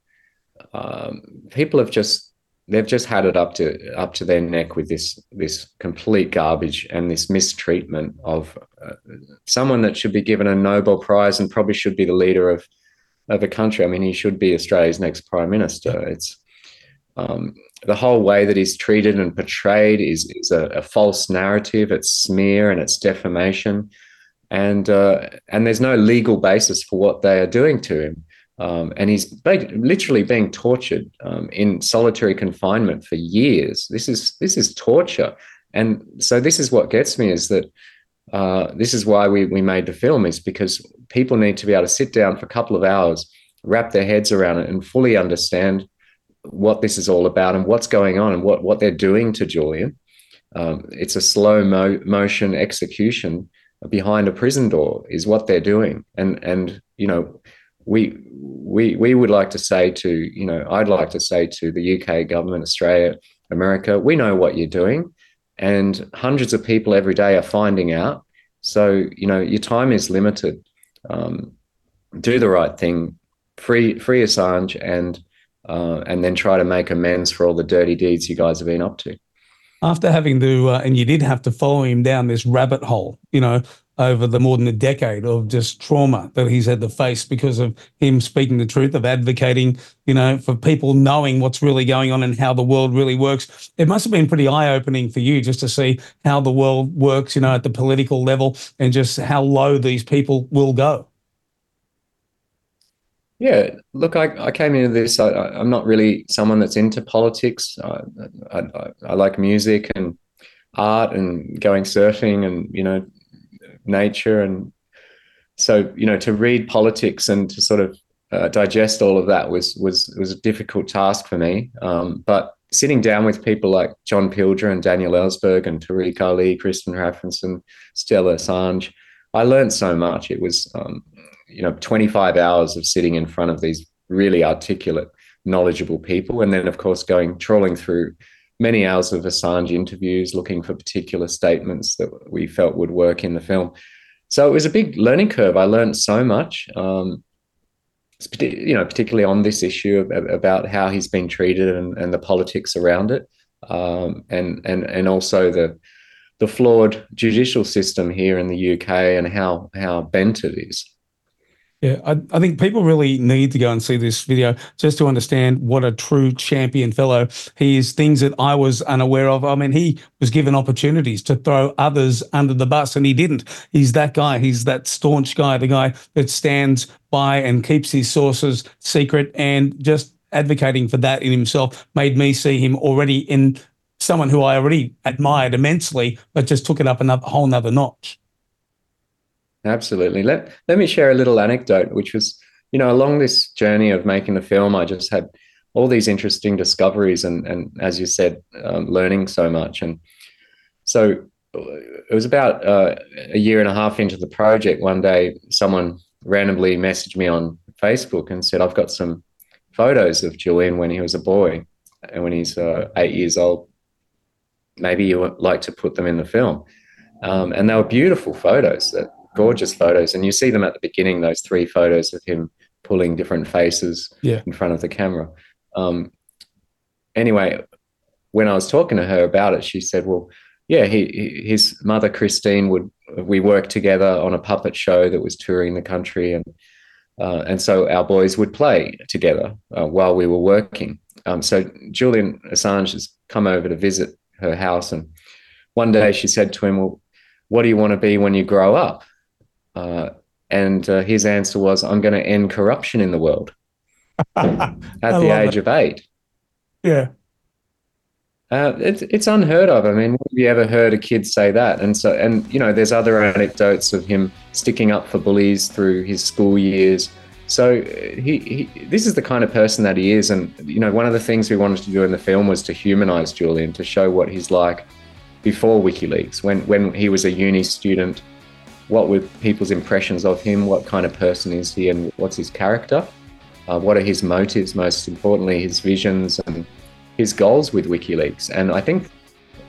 Um, people have just they've just had it up to up to their neck with this this complete garbage and this mistreatment of uh, someone that should be given a Nobel Prize and probably should be the leader of of a country. I mean, he should be Australia's next prime minister. It's um, the whole way that he's treated and portrayed is, is a, a false narrative. It's smear and it's defamation, and uh, and there's no legal basis for what they are doing to him. Um, and he's literally being tortured um, in solitary confinement for years. This is this is torture, and so this is what gets me is that uh, this is why we we made the film is because people need to be able to sit down for a couple of hours, wrap their heads around it, and fully understand what this is all about and what's going on and what, what they're doing to Julian. Um, it's a slow mo- motion execution behind a prison door is what they're doing. And, and, you know, we, we, we would like to say to, you know, I'd like to say to the UK government, Australia, America, we know what you're doing. And hundreds of people every day are finding out. So, you know, your time is limited. Um, do the right thing, free, free Assange and, uh, and then try to make amends for all the dirty deeds you guys have been up to. After having to, uh, and you did have to follow him down this rabbit hole, you know, over the more than a decade of just trauma that he's had to face because of him speaking the truth, of advocating, you know, for people knowing what's really going on and how the world really works. It must have been pretty eye opening for you just to see how the world works, you know, at the political level and just how low these people will go. Yeah, look, I, I came into this. I, am not really someone that's into politics. I, I, I, like music and art and going surfing and you know nature and so you know to read politics and to sort of uh, digest all of that was was was a difficult task for me. Um, but sitting down with people like John Pilger and Daniel Ellsberg and Tariq Ali, Kristinn Hrafnsson, Stella Assange, I learned so much. It was um, you know 25 hours of sitting in front of these really articulate knowledgeable people and then of course going trawling through many hours of Assange interviews looking for particular statements that we felt would work in the film so it was a big learning curve i learned so much um, you know particularly on this issue about how he's been treated and, and the politics around it um, and and and also the the flawed judicial system here in the UK and how how bent it is. Yeah, I, I, think people really need to go and see this video just to understand what a true champion fellow he is. Things that I was unaware of. I mean, he was given opportunities to throw others under the bus, and he didn't. He's that guy. He's that staunch guy, the guy that stands by and keeps his sources secret, and just advocating for that in himself made me see him already in someone who I already admired immensely, but just took it up another whole nother notch. Absolutely. Let let me share a little anecdote, which was, you know, along this journey of making the film, I just had all these interesting discoveries, and and as you said, um, learning so much. And so it was about uh, a year and a half into the project. One day, someone randomly messaged me on Facebook and said, "I've got some photos of Julian when he was a boy, and when he's uh, eight years old. Maybe you would like to put them in the film." Um, and they were beautiful photos that gorgeous photos, and you see them at the beginning. Those three photos of him pulling different faces yeah. in front of the camera. Um, anyway, when I was talking to her about it, she said, "Well, yeah, he, he his mother Christine would we worked together on a puppet show that was touring the country, and uh, and so our boys would play together uh, while we were working. Um, so Julian Assange has come over to visit her house, and one day she said to him, "Well, what do you want to be when you grow up?" Uh, and uh, his answer was, "I'm going to end corruption in the world." at the age it. of eight. Yeah. Uh, it's it's unheard of. I mean, have you ever heard a kid say that? And so, and you know, there's other anecdotes of him sticking up for bullies through his school years. So he, he, this is the kind of person that he is. And you know, one of the things we wanted to do in the film was to humanize Julian, to show what he's like before WikiLeaks, when when he was a uni student. What were people's impressions of him? What kind of person is he, and what's his character? Uh, what are his motives? Most importantly, his visions and his goals with WikiLeaks. And I think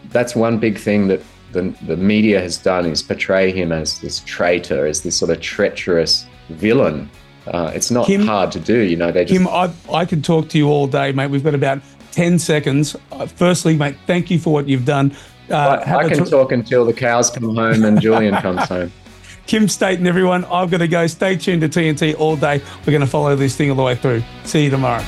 that's one big thing that the, the media has done is portray him as this traitor, as this sort of treacherous villain. Uh, it's not Kim, hard to do, you know. They just... Kym, I, I could talk to you all day, mate. We've got about 10 seconds. Uh, firstly, mate, thank you for what you've done. Uh, I, I can talk until the cows come home and Julian comes home. Kym State and everyone, I've got to go. Stay tuned to TNT all day. We're going to follow this thing all the way through. See you tomorrow.